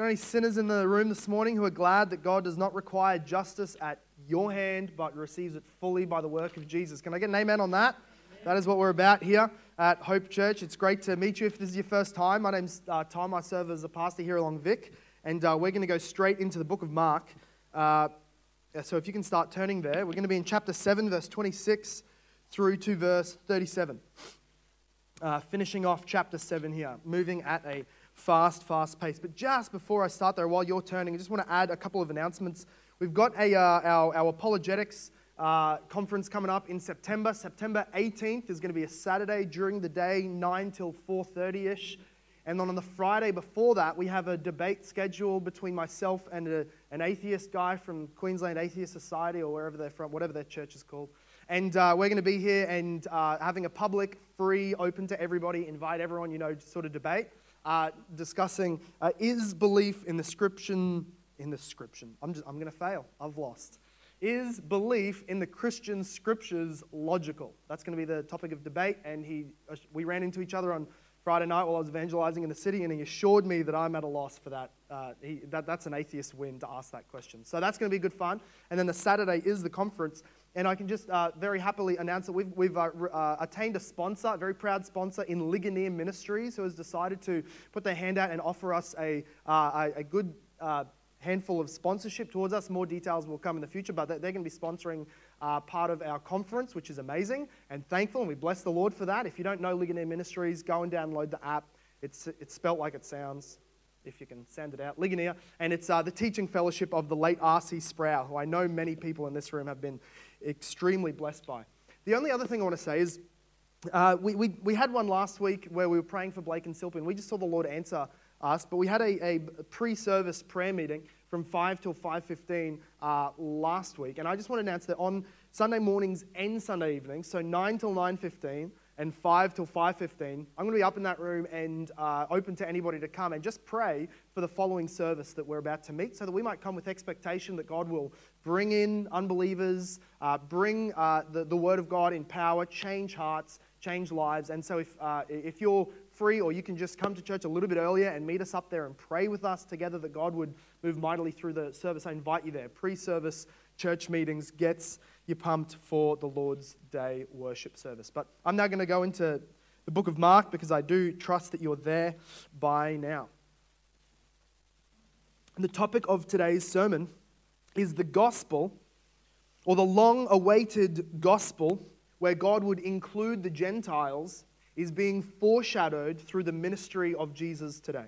Got any sinners in the room this morning who are glad that God does not require justice at your hand, but receives it fully by the work of Jesus? Can I get an amen on that? That is what we're about here at Hope Church. It's great to meet you if this is your first time. My name's uh, Tom. I serve as a pastor here along Vic, and uh, we're going to go straight into the book of Mark. Uh, so if you can start turning there, we're going to be in chapter 7, verse 26 through to verse 37. Uh, finishing off chapter 7 here, moving at a fast, fast pace. But just before I start there, while you're turning, I just want to add a couple of announcements. We've got a, uh, our, our apologetics uh, conference coming up in September. September 18th is going to be a Saturday during the day, 9 till 4.30ish. And then on the Friday before that, we have a debate scheduled between myself and a, an atheist guy from Queensland Atheist Society or wherever they're from, whatever their church is called. And uh, we're going to be here and uh, having a public, free, open to everybody, invite everyone, you know, sort of debate uh, discussing uh, is belief in the scripture, in the scripture, I'm, just, I'm going to fail, I've lost. Is belief in the Christian scriptures logical? That's going to be the topic of debate. And he, uh, we ran into each other on Friday night while I was evangelizing in the city, and he assured me that I'm at a loss for that. Uh, he, that that's an atheist win to ask that question. So that's going to be good fun. And then the Saturday is the conference. And I can just uh, very happily announce that we've, we've uh, uh, attained a sponsor, a very proud sponsor in Ligonier Ministries, who has decided to put their hand out and offer us a, uh, a, good uh, handful of sponsorship towards us. More details will come in the future, but they're going to be sponsoring uh, part of our conference, which is amazing and thankful, and we bless the Lord for that. If you don't know Ligonier Ministries, go and download the app. It's, it's spelt like it sounds if you can send it out, Ligonier, and it's uh, the teaching fellowship of the late R.C. Sproul, who I know many people in this room have been extremely blessed by. The only other thing I want to say is uh, we, we, we had one last week where we were praying for Blake and Silpin. We just saw the Lord answer us, but we had a, a pre-service prayer meeting from 5 till 5.15 uh, last week. And I just want to announce that on Sunday mornings and Sunday evenings, so 9 till 9.15, and 5 till 5.15 i'm going to be up in that room and uh, open to anybody to come and just pray for the following service that we're about to meet so that we might come with expectation that god will bring in unbelievers uh, bring uh, the, the word of god in power change hearts change lives. And so if, uh, if you're free or you can just come to church a little bit earlier and meet us up there and pray with us together that god would move mightily through the service. I invite you there. Pre-service church meetings gets you pumped for the Lord's Day worship service. But I'm now going to go into the book of Mark because I do trust that you're there by now. And the topic of today's sermon is the gospel, or the long awaited gospel, where God would include the Gentiles, is being foreshadowed through the ministry of Jesus today.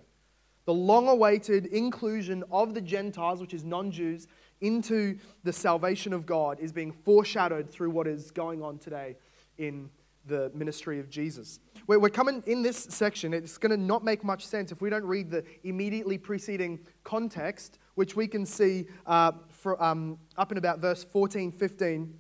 The long awaited inclusion of the Gentiles, which is non Jews, into the salvation of God is being foreshadowed through what is going on today in the ministry of Jesus. We're coming in this section, it's going to not make much sense if we don't read the immediately preceding context, which we can see uh, for, um, up in about verse 14, 15.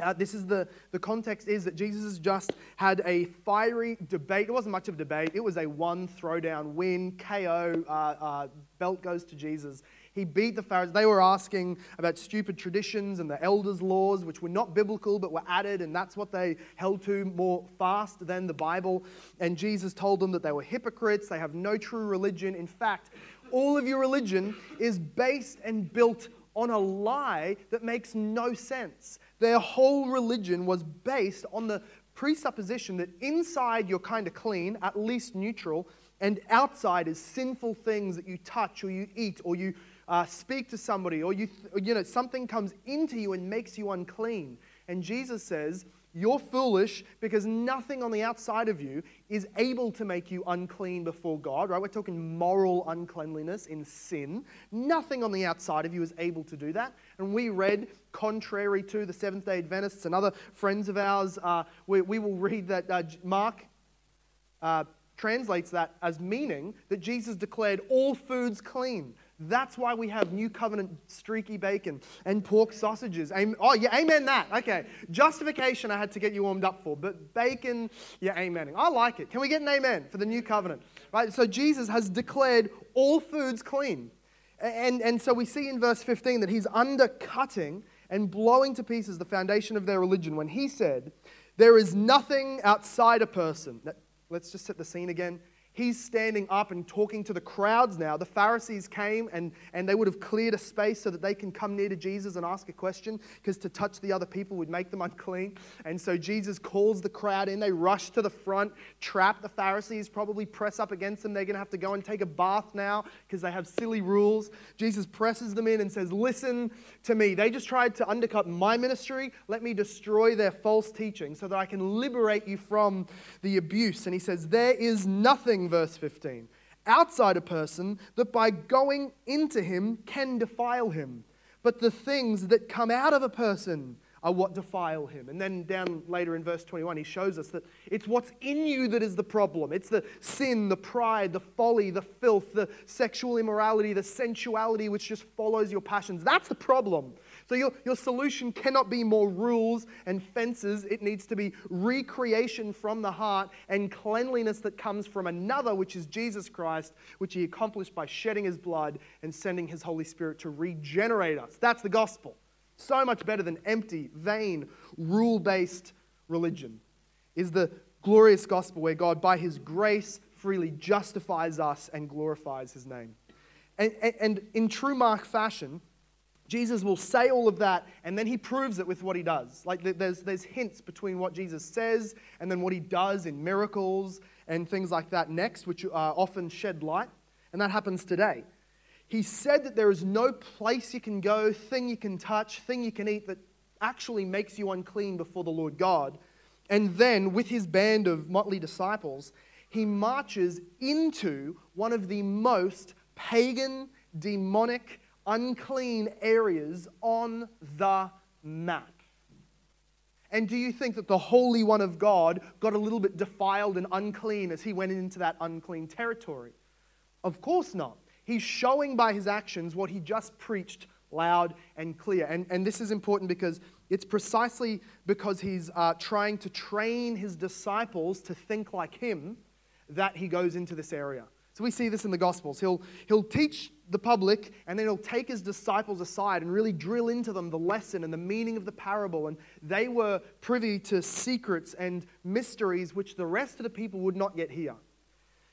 Uh, this is the, the context is that Jesus has just had a fiery debate. It wasn't much of a debate, it was a one throwdown win, KO, uh, uh, belt goes to Jesus. He beat the Pharisees. They were asking about stupid traditions and the elders' laws, which were not biblical but were added, and that's what they held to more fast than the Bible. And Jesus told them that they were hypocrites, they have no true religion. In fact, all of your religion is based and built on a lie that makes no sense. Their whole religion was based on the presupposition that inside you're kind of clean, at least neutral, and outside is sinful things that you touch or you eat or you uh, speak to somebody, or you, you know, something comes into you and makes you unclean. And Jesus says, You're foolish because nothing on the outside of you is able to make you unclean before God, right? We're talking moral uncleanliness in sin. Nothing on the outside of you is able to do that. And we read, contrary to the Seventh day Adventists and other friends of ours, uh, we, we, will read that uh, Mark. Uh, translates that as meaning that Jesus declared all foods clean. That's why we have New Covenant streaky bacon and pork sausages. Oh, yeah, amen that. Okay. Justification I had to get you warmed up for, but bacon, yeah, amening. I like it. Can we get an amen for the New Covenant? Right? So Jesus has declared all foods clean. And, and so we see in verse 15 that he's undercutting and blowing to pieces the foundation of their religion when he said, There is nothing outside a person. Let's just set the scene again. He's standing up and talking to the crowds now. The Pharisees came and, and they would have cleared a space so that they can come near to Jesus and ask a question because to touch the other people would make them unclean. And so Jesus calls the crowd in. They rush to the front, trap the Pharisees, probably press up against them. They're going to have to go and take a bath now because they have silly rules. Jesus presses them in and says, Listen to me. They just tried to undercut my ministry. Let me destroy their false teaching so that I can liberate you from the abuse. And he says, There is nothing verse 15, outside a person that by going into him can defile him. But the things that come out of a person are what defile him. And then down later in verse 21, he shows us that it's what's in you that is the problem. It's the sin, the pride, the folly, the filth, the sexual immorality, the sensuality which just follows your passions. That's the problem. So your, your solution cannot be more rules and fences. It needs to be recreation from the heart and cleanliness that comes from another, which is Jesus Christ, which he accomplished by shedding his blood and sending his Holy Spirit to regenerate us. That's the gospel. So much better than empty, vain, rule based religion is the glorious gospel where God, by his grace, freely justifies us and glorifies his name. And, and, and in true Mark fashion, Jesus will say all of that and then he proves it with what he does. Like there's, there's hints between what Jesus says and then what he does in miracles and things like that next, which uh, often shed light. And that happens today. He said that there is no place you can go, thing you can touch, thing you can eat that actually makes you unclean before the Lord God. And then, with his band of motley disciples, he marches into one of the most pagan, demonic, unclean areas on the map. And do you think that the Holy One of God got a little bit defiled and unclean as he went into that unclean territory? Of course not. He's showing by his actions what he just preached loud and clear. And, and this is important because it's precisely because he's uh, trying to train his disciples to think like him that he goes into this area. So we see this in the Gospels. He'll, he'll teach the public, and then he'll take his disciples aside and really drill into them the lesson and the meaning of the parable. And they were privy to secrets and mysteries which the rest of the people would not yet hear.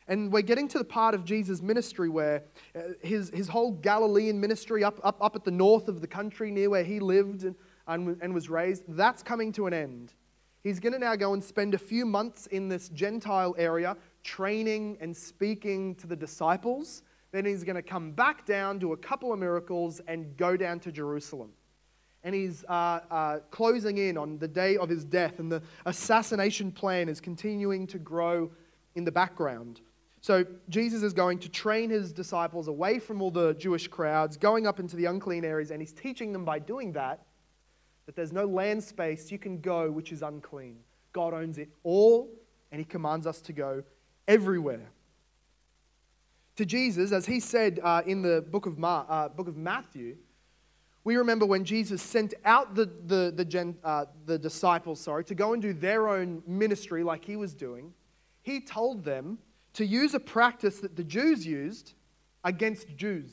And we're getting to the part of Jesus' ministry where uh, his, his whole Galilean ministry up, up, up at the north of the country near where he lived and, and, and was raised, that's coming to an end. He's going to now go and spend a few months in this Gentile area training and speaking to the disciples then he's going to come back down, do a couple of miracles, and go down to Jerusalem. And he's uh, uh, closing in on the day of his death, and the assassination plan is continuing to grow in the background. So Jesus is going to train his disciples away from all the Jewish crowds, going up into the unclean areas, and he's teaching them by doing that that there's no land space you can go which is unclean. God owns it all, and he commands us to go everywhere to Jesus, as he said uh, in the book of, Mar- uh, book of Matthew, we remember when Jesus sent out the, the, the, gen, uh, the disciples sorry, to go and do their own ministry like he was doing, he told them to use a practice that the Jews used against Jews.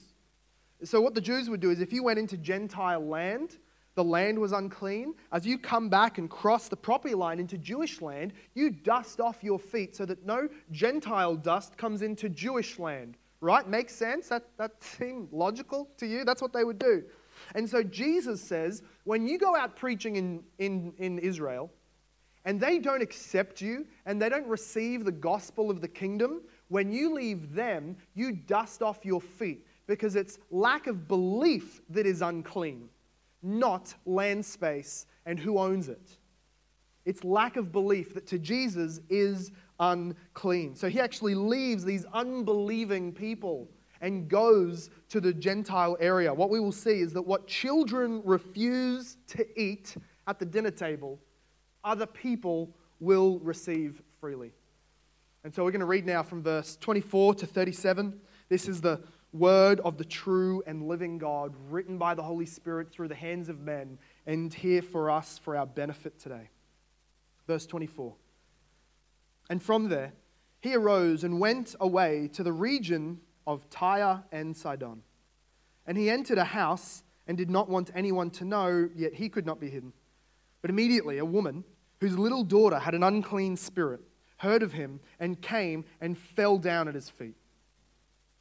So, what the Jews would do is if you went into Gentile land, the land was unclean. As you come back and cross the property line into Jewish land, you dust off your feet so that no Gentile dust comes into Jewish land. Right? Makes sense? That, that seemed logical to you? That's what they would do. And so Jesus says, when you go out preaching in, in, in Israel, and they don't accept you and they don't receive the gospel of the kingdom, when you leave them, you dust off your feet because it's lack of belief that is unclean not land space and who owns it. It's lack of belief that to Jesus is unclean. So he actually leaves these unbelieving people and goes to the Gentile area. What we will see is that what children refuse to eat at the dinner table, other people will receive freely. And so we're going to read now from verse 24 to 37. This is the word of the true and living God, written by the Holy Spirit through the hands of men, and here for us for our benefit today. Verse 24. And from there, he arose and went away to the region of Tyre and Sidon. And he entered a house and did not want anyone to know, yet he could not be hidden. But immediately, a woman whose little daughter had an unclean spirit heard of him and came and fell down at his feet.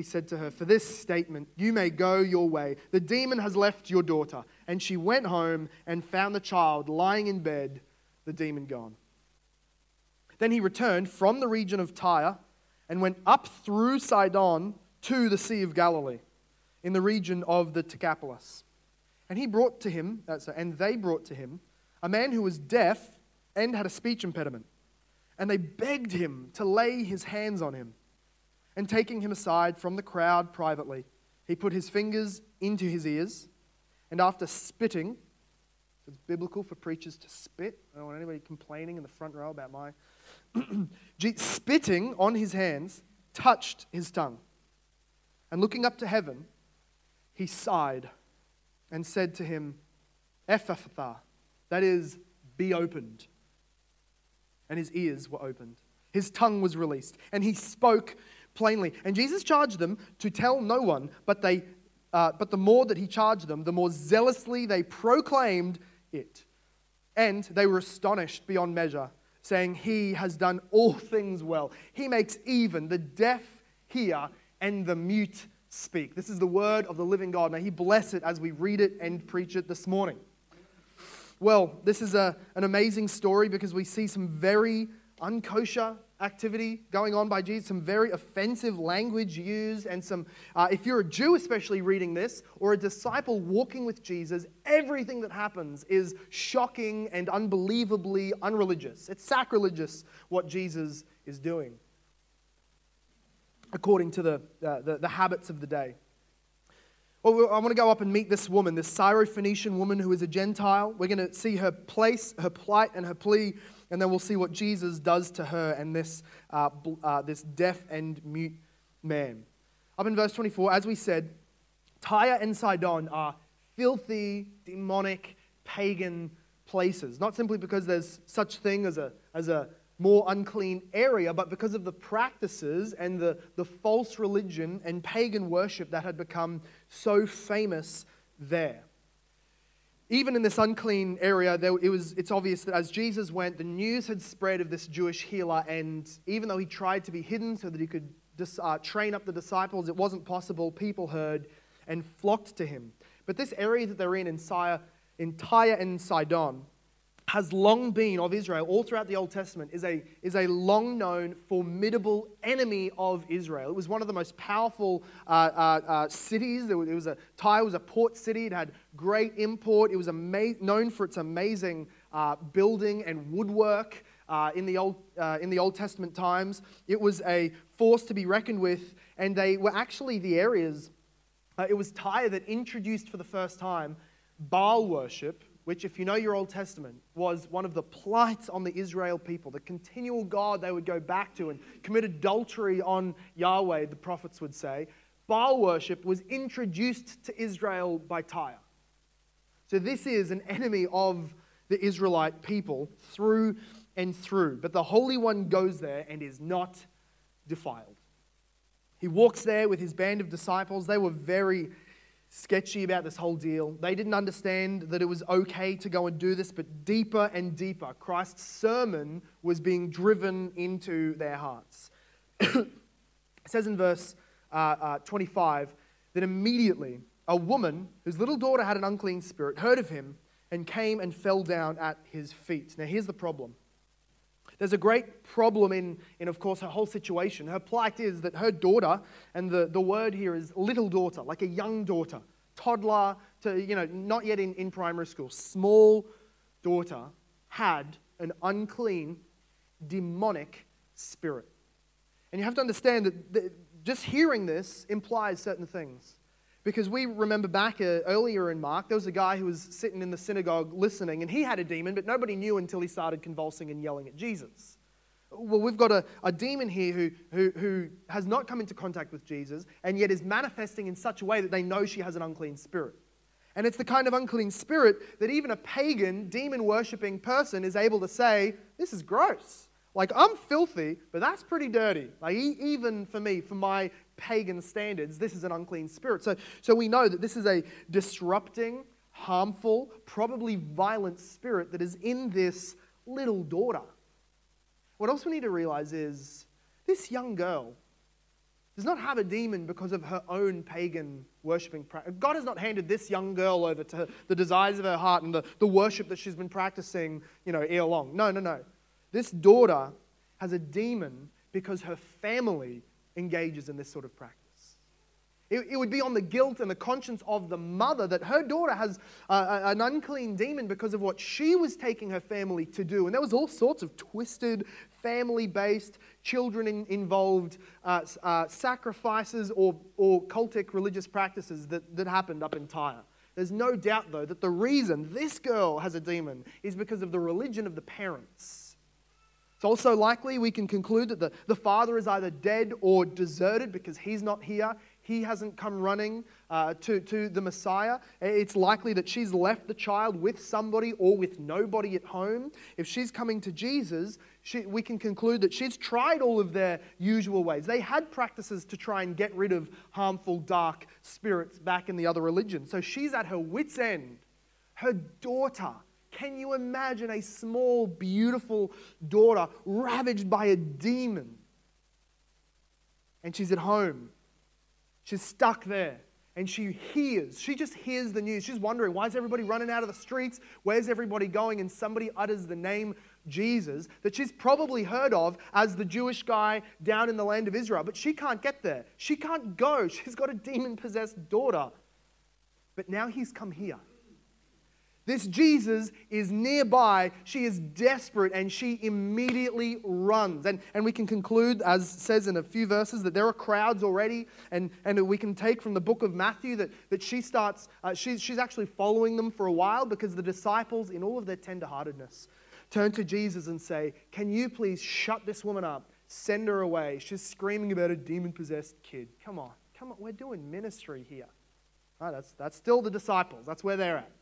He said to her, For this statement, you may go your way. The demon has left your daughter. And she went home and found the child lying in bed, the demon gone. Then he returned from the region of Tyre and went up through Sidon to the Sea of Galilee, in the region of the Decapolis. And he brought to him, and they brought to him, a man who was deaf and had a speech impediment. And they begged him to lay his hands on him. And taking him aside from the crowd privately, he put his fingers into his ears, and after spitting, it's biblical for preachers to spit. I don't want anybody complaining in the front row about my. spitting on his hands, touched his tongue. And looking up to heaven, he sighed and said to him, Ephphatha, that is, be opened. And his ears were opened. His tongue was released, and he spoke plainly. And Jesus charged them to tell no one, but, they, uh, but the more that he charged them, the more zealously they proclaimed it. And they were astonished beyond measure, saying, He has done all things well. He makes even the deaf hear and the mute speak. This is the word of the living God. May He bless it as we read it and preach it this morning. Well, this is a, an amazing story because we see some very unkosher activity going on by Jesus, some very offensive language used, and some, uh, if you're a Jew especially reading this, or a disciple walking with Jesus, everything that happens is shocking and unbelievably unreligious. It's sacrilegious what Jesus is doing, according to the, uh, the, the habits of the day. Well, I want to go up and meet this woman, this Syrophoenician woman who is a Gentile. We're going to see her place, her plight, and her plea and then we'll see what Jesus does to her and this, uh, uh, this deaf and mute man. Up in verse 24, as we said, Tyre and Sidon are filthy, demonic, pagan places. Not simply because there's such thing as a, as a more unclean area, but because of the practices and the, the false religion and pagan worship that had become so famous there even in this unclean area, there, it was, it's obvious that as Jesus went, the news had spread of this Jewish healer. And even though he tried to be hidden so that he could dis, uh, train up the disciples, it wasn't possible. People heard and flocked to him. But this area that they're in, in, Tyre, in Tyre and Sidon, has long been of Israel, all throughout the Old Testament, is a, is a long known, formidable enemy of Israel. It was one of the most powerful uh, uh, uh, cities. It was, a, Tyre was a port city. It had great import. It was ama- known for its amazing uh, building and woodwork uh, in, the Old, uh, in the Old Testament times. It was a force to be reckoned with, and they were actually the areas, it was Tyre that introduced for the first time Baal worship which, if you know your Old Testament, was one of the plights on the Israel people, the continual God they would go back to and commit adultery on Yahweh, the prophets would say, Baal worship was introduced to Israel by Tyre. So this is an enemy of the Israelite people through and through. But the Holy One goes there and is not defiled. He walks there with his band of disciples. They were very sketchy about this whole deal. They didn't understand that it was okay to go and do this, but deeper and deeper, Christ's sermon was being driven into their hearts. it says in verse uh, uh, 25 that immediately a woman whose little daughter had an unclean spirit heard of him and came and fell down at his feet. Now, here's the problem. There's a great problem in, in, of course, her whole situation. Her plight is that her daughter, and the, the word here is little daughter, like a young daughter, toddler to, you know, not yet in, in primary school, small daughter, had an unclean, demonic spirit. And you have to understand that the, just hearing this implies certain things. Because we remember back uh, earlier in Mark, there was a guy who was sitting in the synagogue listening, and he had a demon, but nobody knew until he started convulsing and yelling at Jesus. well, we've got a, a demon here who, who, who has not come into contact with Jesus and yet is manifesting in such a way that they know she has an unclean spirit. And it's the kind of unclean spirit that even a pagan, demon worshipping person is able to say, This is gross. Like, I'm filthy, but that's pretty dirty. Like, even for me, for my pagan standards, this is an unclean spirit. So, so we know that this is a disrupting, harmful, probably violent spirit that is in this little daughter. What else we need to realize is this young girl does not have a demon because of her own pagan worshipping practice. God has not handed this young girl over to the desires of her heart and the, the worship that she's been practicing, you know, ere long. No, no, no. This daughter has a demon because her family engages in this sort of practice. It, would be on the guilt and the conscience of the mother that her daughter has uh, an unclean demon because of what she was taking her family to do. And there was all sorts of twisted, family based, children in, involved uh, uh, sacrifices or, or cultic religious practices that, that happened up in Tyre. There's no doubt, though, that the reason this girl has a demon is because of the religion of the parents. It's also likely we can conclude that the, the father is either dead or deserted because he's not here he hasn't come running uh, to, to the Messiah. It's likely that she's left the child with somebody or with nobody at home. If she's coming to Jesus, she, we can conclude that she's tried all of their usual ways. They had practices to try and get rid of harmful, dark spirits back in the other religions. So she's at her wits' end. Her daughter. Can you imagine a small, beautiful daughter ravaged by a demon? And she's at home She's stuck there and she hears, she just hears the news. She's wondering, why is everybody running out of the streets? Where's everybody going? And somebody utters the name Jesus that she's probably heard of as the Jewish guy down in the land of Israel. But she can't get there. She can't go. She's got a demon possessed daughter. But now he's come here. This Jesus is nearby. She is desperate and she immediately runs. And, and we can conclude, as says in a few verses, that there are crowds already. And, and we can take from the book of Matthew that, that she starts, uh, she's, actually following them for a while because the disciples, in all of their tenderheartedness, turn to Jesus and say, Can you please shut this woman up? Send her away. She's screaming about a demon possessed kid. Come on, come on. We're doing ministry here. Right, that's, that's still the disciples. That's where they're at.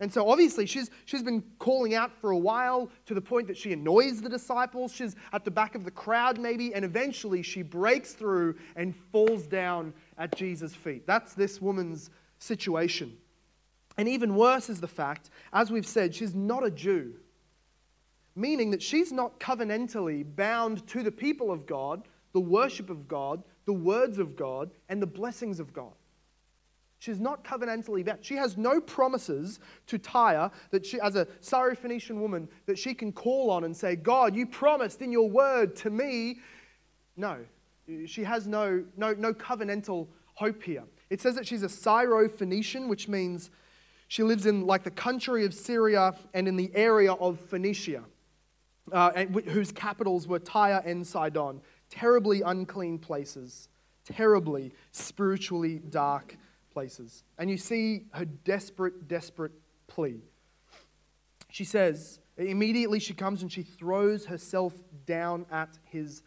And so obviously she's, she's been calling out for a while to the point that she annoys the disciples. She's at the back of the crowd, maybe, and eventually she breaks through and falls down at Jesus' feet. That's this woman's situation. And even worse is the fact, as we've said, she's not a Jew, meaning that she's not covenantally bound to the people of God, the worship of God, the words of God, and the blessings of God. She's not covenantally bound. She has no promises to Tyre that she, as a Syrophoenician woman, that she can call on and say, God, you promised in your word to me. No, she has no, no, no covenantal hope here. It says that she's a Syrophoenician, which means she lives in like the country of Syria and in the area of Phoenicia, uh, and, whose capitals were Tyre and Sidon. Terribly unclean places, terribly spiritually dark places. And you see her desperate, desperate plea. She says, immediately she comes and she throws herself down at his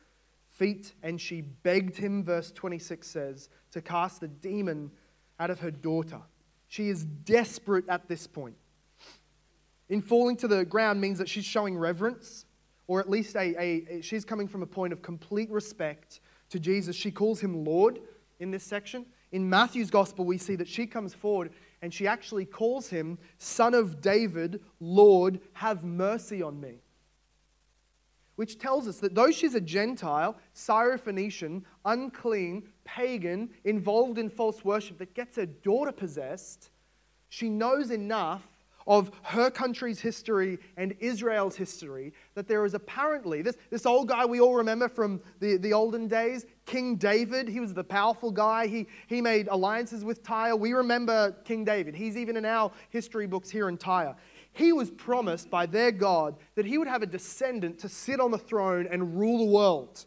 feet and she begged him, verse 26 says, to cast the demon out of her daughter. She is desperate at this point. In falling to the ground means that she's showing reverence, or at least a, a, she's coming from a point of complete respect to Jesus. She calls him Lord in this section. In Matthew's gospel, we see that she comes forward and she actually calls him Son of David, Lord, have mercy on me. Which tells us that though she's a Gentile, Syrophoenician, unclean, pagan, involved in false worship that gets her daughter possessed, she knows enough of her country's history and Israel's history that there is apparently this, this old guy we all remember from the, the olden days, King David. He was the powerful guy. He, he made alliances with Tyre. We remember King David. He's even in our history books here in Tyre. He was promised by their God that he would have a descendant to sit on the throne and rule the world.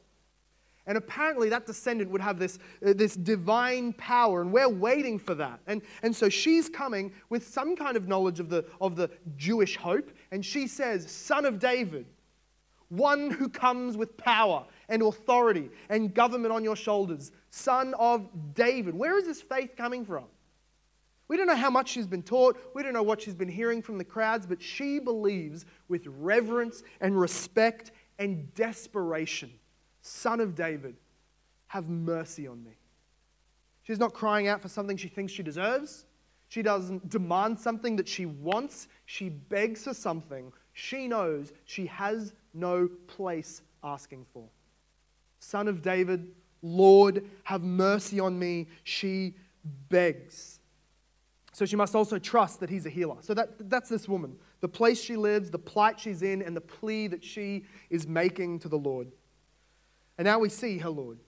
And apparently, that descendant would have this, uh, this divine power, and we're waiting for that. And, and so she's coming with some kind of knowledge of the, of the Jewish hope, and she says, Son of David, one who comes with power and authority and government on your shoulders, son of David. Where is this faith coming from? We don't know how much she's been taught. We don't know what she's been hearing from the crowds, but she believes with reverence and respect and desperation Son of David, have mercy on me. She's not crying out for something she thinks she deserves. She doesn't demand something that she wants. She begs for something she knows she has no place asking for. Son of David, Lord, have mercy on me. She begs. So she must also trust that he's a healer. So that, that's this woman. The place she lives, the plight she's in, and the plea that she is making to the Lord. And now we see her Lord.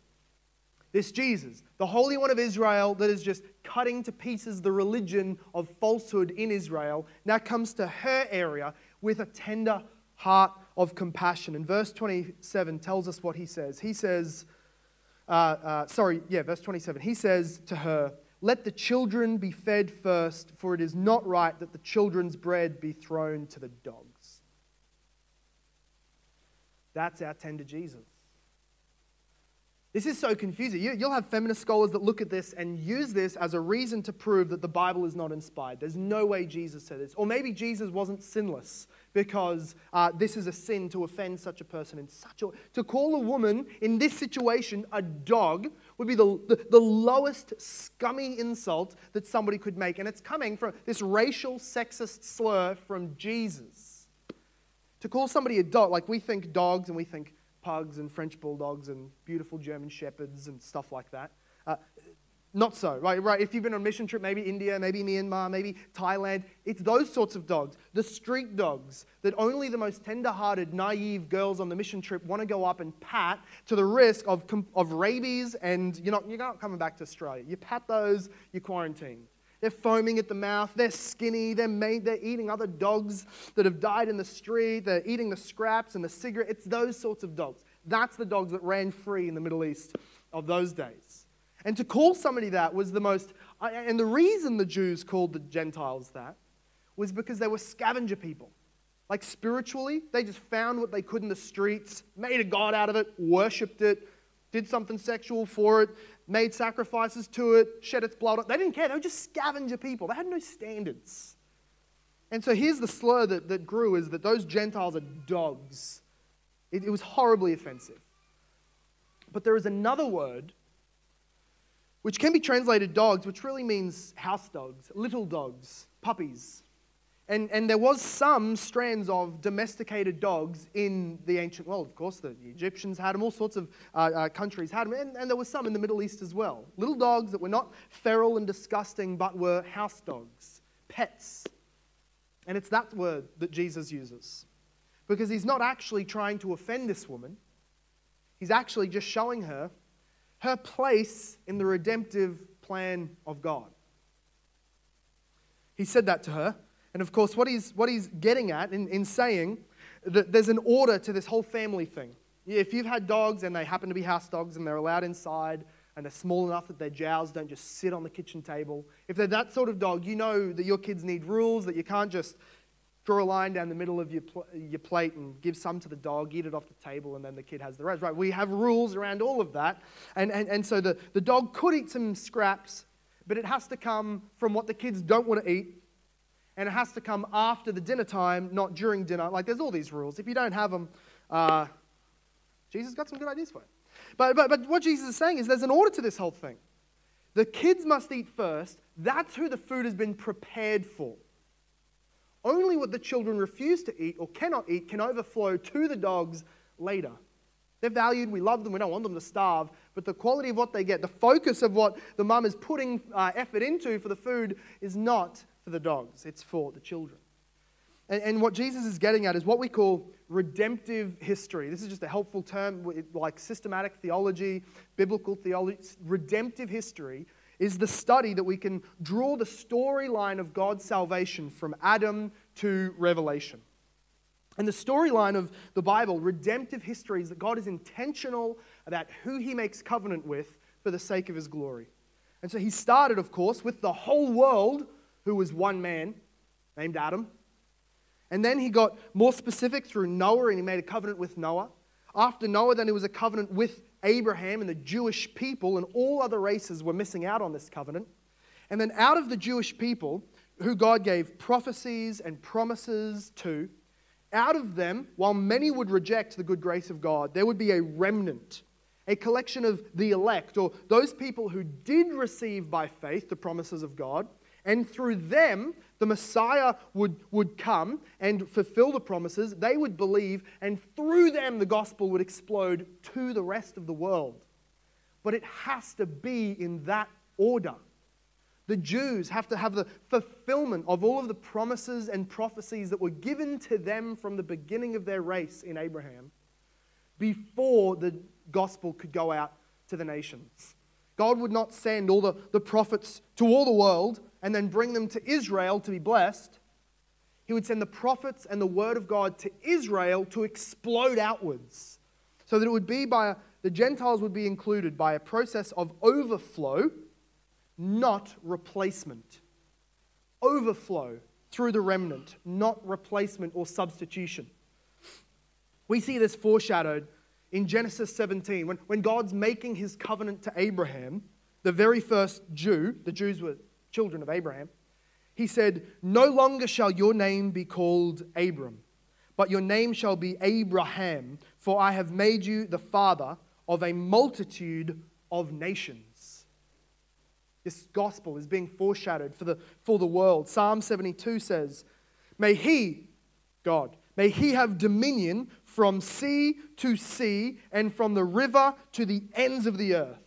This Jesus, the Holy One of Israel, that is just cutting to pieces the religion of falsehood in Israel, now comes to her area with a tender heart of compassion. And verse 27 tells us what he says. He says, uh, uh, sorry, yeah, verse 27. He says to her, Let the children be fed first, for it is not right that the children's bread be thrown to the dogs. That's our tender Jesus. This is so confusing. You, will have feminist scholars that look at this and use this as a reason to prove that the Bible is not inspired. There's no way Jesus said this. Or maybe Jesus wasn't sinless because uh, this is a sin to offend such a person in such a to call a woman in this situation a dog would be the, the, the lowest scummy insult that somebody could make and it's coming from this racial sexist slur from jesus to call somebody a dog like we think dogs and we think pugs and French bulldogs and beautiful German shepherds and stuff like that. Uh, not so, right? Right. If you've been on a mission trip, maybe India, maybe Myanmar, maybe Thailand, it's those sorts of dogs, the street dogs that only the most tender-hearted, naive girls on the mission trip want to go up and pat to the risk of, of rabies, and you're not, you're not coming back to Australia. You pat those, you're quarantined. They're foaming at the mouth. They're skinny. They're, made, they're eating other dogs that have died in the street. They're eating the scraps and the cigarette. It's those sorts of dogs. That's the dogs that ran free in the Middle East of those days. And to call somebody that was the most, and the reason the Jews called the Gentiles that was because they were scavenger people. Like spiritually, they just found what they could in the streets, made a god out of it, worshipped it, did something sexual for it, made sacrifices to it, shed its blood. They didn't care. They were just scavenger people. They had no standards. And so here's the slur that, that grew is that those Gentiles are dogs. It, it was horribly offensive. But there is another word which can be translated dogs, which really means house dogs, little dogs, puppies. And, and there was some strands of domesticated dogs in the ancient world. Of course, the Egyptians had them, all sorts of uh, uh, countries had them, and, and there were some in the Middle East as well. Little dogs that were not feral and disgusting, but were house dogs, pets. And it's that word that Jesus uses. Because he's not actually trying to offend this woman, he's actually just showing her her place in the redemptive plan of God. He said that to her. And of course, what he's, what he's getting at in, in saying that there's an order to this whole family thing. If you've had dogs and they happen to be house dogs and they're allowed inside and they're small enough that their jowls don't just sit on the kitchen table, if they're that sort of dog, you know that your kids need rules, that you can't just draw a line down the middle of your, pl- your plate and give some to the dog, eat it off the table, and then the kid has the rest. Right? We have rules around all of that. And, and, and so the, the dog could eat some scraps, but it has to come from what the kids don't want to eat and it has to come after the dinner time, not during dinner. Like, there's all these rules. If you don't have them, uh, Jesus got some good ideas for it. But, but, but what Jesus is saying is there's an order to this whole thing. The kids must eat first. That's who the food has been prepared for. Only what the children refuse to eat or cannot eat can overflow to the dogs later. They're valued, we love them, we don't want them to starve, but the quality of what they get, the focus of what the mum is putting uh, effort into for the food is not for the dogs, it's for the children. And, and what Jesus is getting at is what we call redemptive history. This is just a helpful term, like systematic theology, biblical theology. Redemptive history is the study that we can draw the storyline of God's salvation from Adam to Revelation. And the storyline of the Bible, redemptive history, is that God is intentional about who he makes covenant with for the sake of his glory. And so he started, of course, with the whole world who was one man named Adam. And then he got more specific through Noah and he made a covenant with Noah. After Noah, then it was a covenant with Abraham and the Jewish people, and all other races were missing out on this covenant. And then out of the Jewish people, who God gave prophecies and promises to, out of them, while many would reject the good grace of God, there would be a remnant, a collection of the elect, or those people who did receive by faith the promises of God, and through them, the Messiah would, would come and fulfill the promises. They would believe, and through them, the gospel would explode to the rest of the world. But it has to be in that order. The Jews have to have the fulfillment of all of the promises and prophecies that were given to them from the beginning of their race in Abraham before the gospel could go out to the nations. God would not send all the, the prophets to all the world and then bring them to Israel to be blessed. He would send the prophets and the word of God to Israel to explode outwards. So that it would be by, a, the Gentiles would be included by a process of overflow, not replacement. Overflow through the remnant, not replacement or substitution. We see this foreshadowed in Genesis 17 when, when God's making his covenant to Abraham, the very first Jew, the Jews were children of Abraham, he said, No longer shall your name be called Abram, but your name shall be Abraham, for I have made you the father of a multitude of nations. This gospel is being foreshadowed for the, for the world. Psalm 72 says, May he, God, may he have dominion from sea to sea and from the river to the ends of the earth.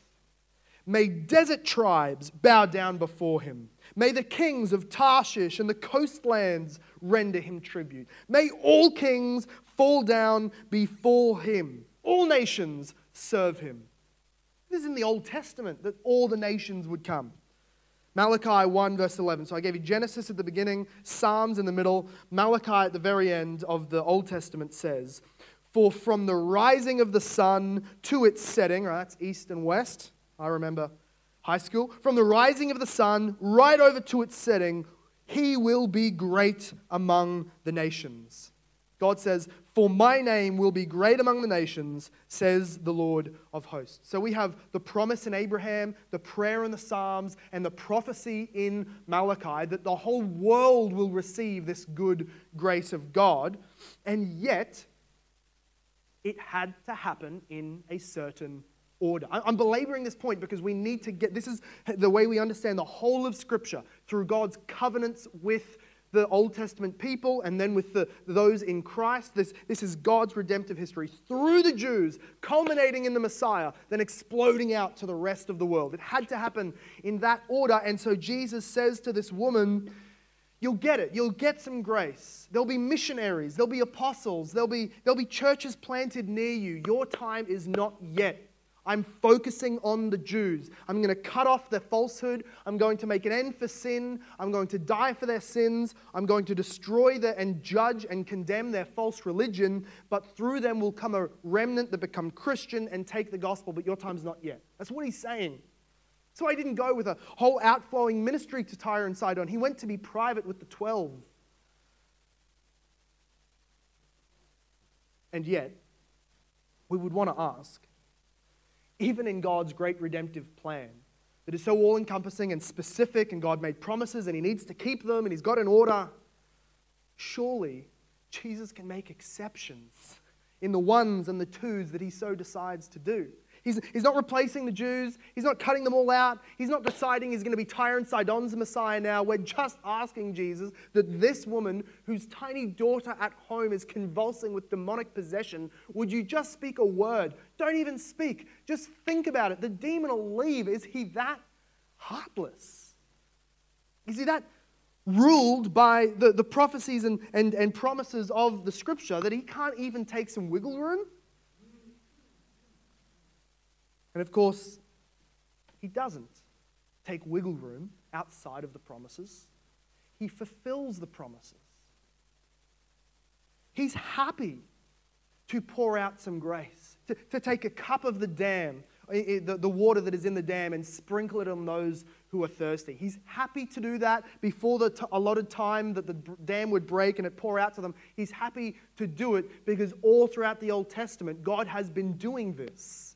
May desert tribes bow down before him. May the kings of Tarshish and the coastlands render him tribute. May all kings fall down before him. All nations serve him. This is in the Old Testament that all the nations would come. Malachi 1, verse 11. So I gave you Genesis at the beginning, Psalms in the middle, Malachi at the very end of the Old Testament says, For from the rising of the sun to its setting, right, that's east and west, I remember high school. From the rising of the sun right over to its setting, he will be great among the nations. God says, For my name will be great among the nations, says the Lord of hosts. So we have the promise in Abraham, the prayer in the Psalms, and the prophecy in Malachi that the whole world will receive this good grace of God. And yet, it had to happen in a certain order. I'm belaboring this point because we need to get this is the way we understand the whole of Scripture through God's covenants with the Old Testament people and then with the, those in Christ. This, this is God's redemptive history through the Jews, culminating in the Messiah, then exploding out to the rest of the world. It had to happen in that order. And so Jesus says to this woman, You'll get it. You'll get some grace. There'll be missionaries. There'll be apostles. There'll be, there'll be churches planted near you. Your time is not yet. I'm focusing on the Jews. I'm going to cut off their falsehood. I'm going to make an end for sin. I'm going to die for their sins. I'm going to destroy their, and judge and condemn their false religion. But through them will come a remnant that become Christian and take the gospel. But your time's not yet. That's what he's saying. So he didn't go with a whole outflowing ministry to Tyre and Sidon. He went to be private with the 12. And yet, we would want to ask even in God's great redemptive plan that is so all encompassing and specific, and God made promises and He needs to keep them and He's got an order, surely Jesus can make exceptions in the ones and the twos that He so decides to do. He's, he's not replacing the Jews. He's not cutting them all out. He's not deciding he's going to be Tyre and Sidon's Messiah now. We're just asking Jesus that this woman, whose tiny daughter at home is convulsing with demonic possession, would you just speak a word? Don't even speak. Just think about it. The demon will leave. Is he that heartless? Is he that ruled by the, the prophecies and, and, and promises of the scripture that he can't even take some wiggle room? And of course, he doesn't take wiggle room outside of the promises, he fulfills the promises. He's happy to pour out some grace, to, to take a cup of the dam, the, the water that is in the dam, and sprinkle it on those who are thirsty. He's happy to do that before the t- allotted time that the dam would break and it pour out to them. He's happy to do it because all throughout the Old Testament, God has been doing this.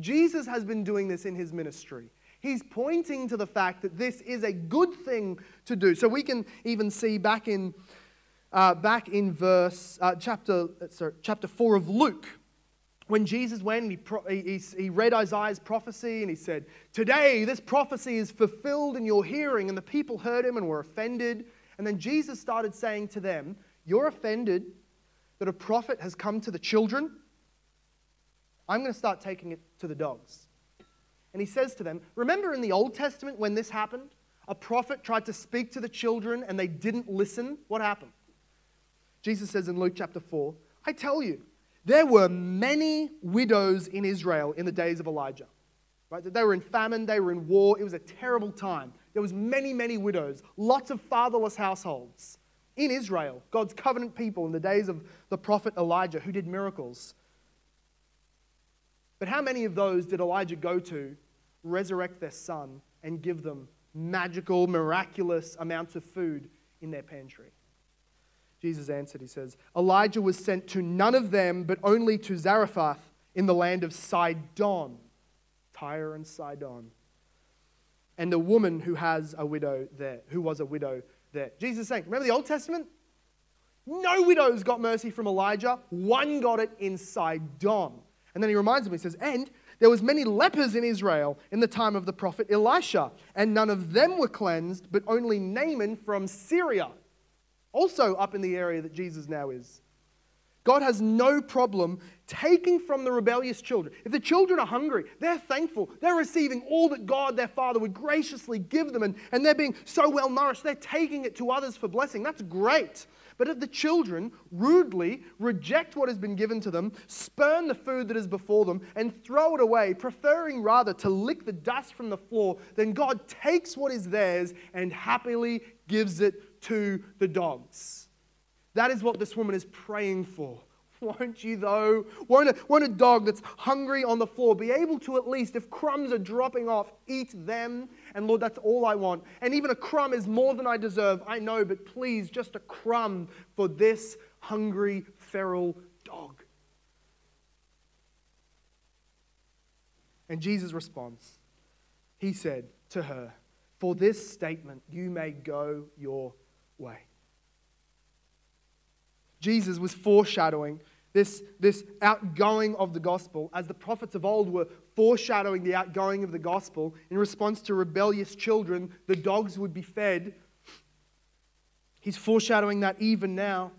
Jesus has been doing this in his ministry. He's pointing to the fact that this is a good thing to do. So we can even see back in, uh, back in verse, uh, chapter, uh, sorry, chapter 4 of Luke, when Jesus went and he, pro- he, he read Isaiah's prophecy and he said, Today this prophecy is fulfilled in your hearing. And the people heard him and were offended. And then Jesus started saying to them, You're offended that a prophet has come to the children. I'm going to start taking it to the dogs. And he says to them, Remember in the Old Testament when this happened? A prophet tried to speak to the children and they didn't listen. What happened? Jesus says in Luke chapter 4, I tell you, there were many widows in Israel in the days of Elijah. Right? They were in famine, they were in war. It was a terrible time. There was many, many widows, lots of fatherless households in Israel, God's covenant people in the days of the prophet Elijah who did miracles. But how many of those did Elijah go to, resurrect their son, and give them magical, miraculous amounts of food in their pantry? Jesus answered, He says, Elijah was sent to none of them, but only to Zarephath in the land of Sidon, Tyre and Sidon, and the woman who has a widow there, who was a widow there. Jesus saying, remember the Old Testament? No widows got mercy from Elijah. One got it in Sidon. And then he reminds them, he says, And there was many lepers in Israel in the time of the prophet Elisha, and none of them were cleansed, but only Naaman from Syria, also up in the area that Jesus now is. God has no problem taking from the rebellious children. If the children are hungry, they're thankful. They're receiving all that God, their Father, would graciously give them, and, and they're being so well nourished, they're taking it to others for blessing. That's great. But if the children rudely reject what has been given to them, spurn the food that is before them, and throw it away, preferring rather to lick the dust from the floor, then God takes what is theirs and happily gives it to the dogs. That is what this woman is praying for. Won't you, though? Won't a, won't a dog that's hungry on the floor be able to at least, if crumbs are dropping off, eat them? And Lord, that's all I want. And even a crumb is more than I deserve, I know, but please, just a crumb for this hungry, feral dog. And Jesus responds. He said to her, For this statement, you may go your way. Jesus was foreshadowing this, this outgoing of the gospel, as the prophets of old were foreshadowing the outgoing of the gospel. In response to rebellious children, the dogs would be fed. He's foreshadowing that even now.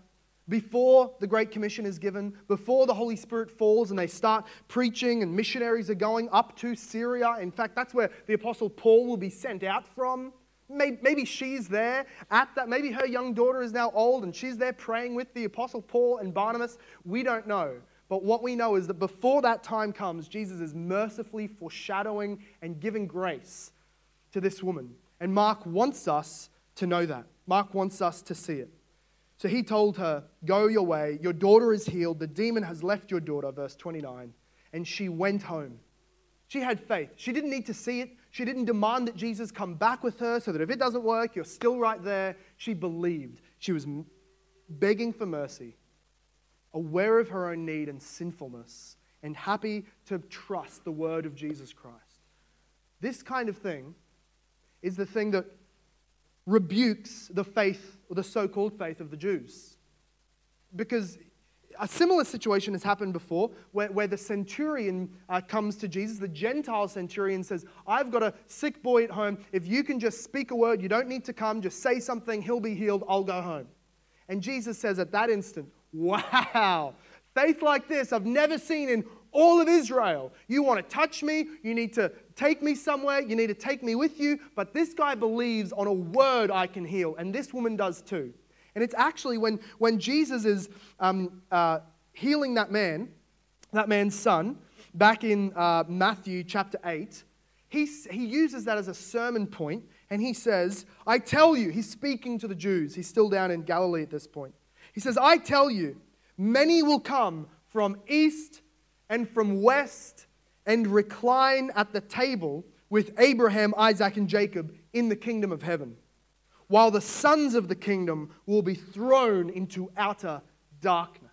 Before the Great Commission is given, before the Holy Spirit falls and they start preaching and missionaries are going up to Syria. In fact, that's where the Apostle Paul will be sent out from. Maybe, she's there at that. Maybe her young daughter is now old and she's there praying with the Apostle Paul and Barnabas. We don't know. But what we know is that before that time comes, Jesus is mercifully foreshadowing and giving grace to this woman. And Mark wants us to know that. Mark wants us to see it. So he told her, Go your way, your daughter is healed, the demon has left your daughter, verse 29. And she went home. She had faith. She didn't need to see it, she didn't demand that Jesus come back with her so that if it doesn't work, you're still right there. She believed. She was begging for mercy, aware of her own need and sinfulness, and happy to trust the word of Jesus Christ. This kind of thing is the thing that rebukes the faith, or the so called faith of the Jews. Because a similar situation has happened before where, where the centurion uh, comes to Jesus. The Gentile centurion says, I've got a sick boy at home. If you can just speak a word, you don't need to come, just say something, he'll be healed, I'll go home. And Jesus says at that instant, Wow, faith like this I've never seen in all of Israel. You want to touch me, you need to take me somewhere, you need to take me with you. But this guy believes on a word I can heal, and this woman does too. And it's actually when, when Jesus is um, uh, healing that man, that man's son, back in uh, Matthew chapter 8, he, he uses that as a sermon point and he says, I tell you, he's speaking to the Jews. He's still down in Galilee at this point. He says, I tell you, many will come from east and from west and recline at the table with Abraham, Isaac, and Jacob in the kingdom of heaven, while the sons of the kingdom will be thrown into outer darkness.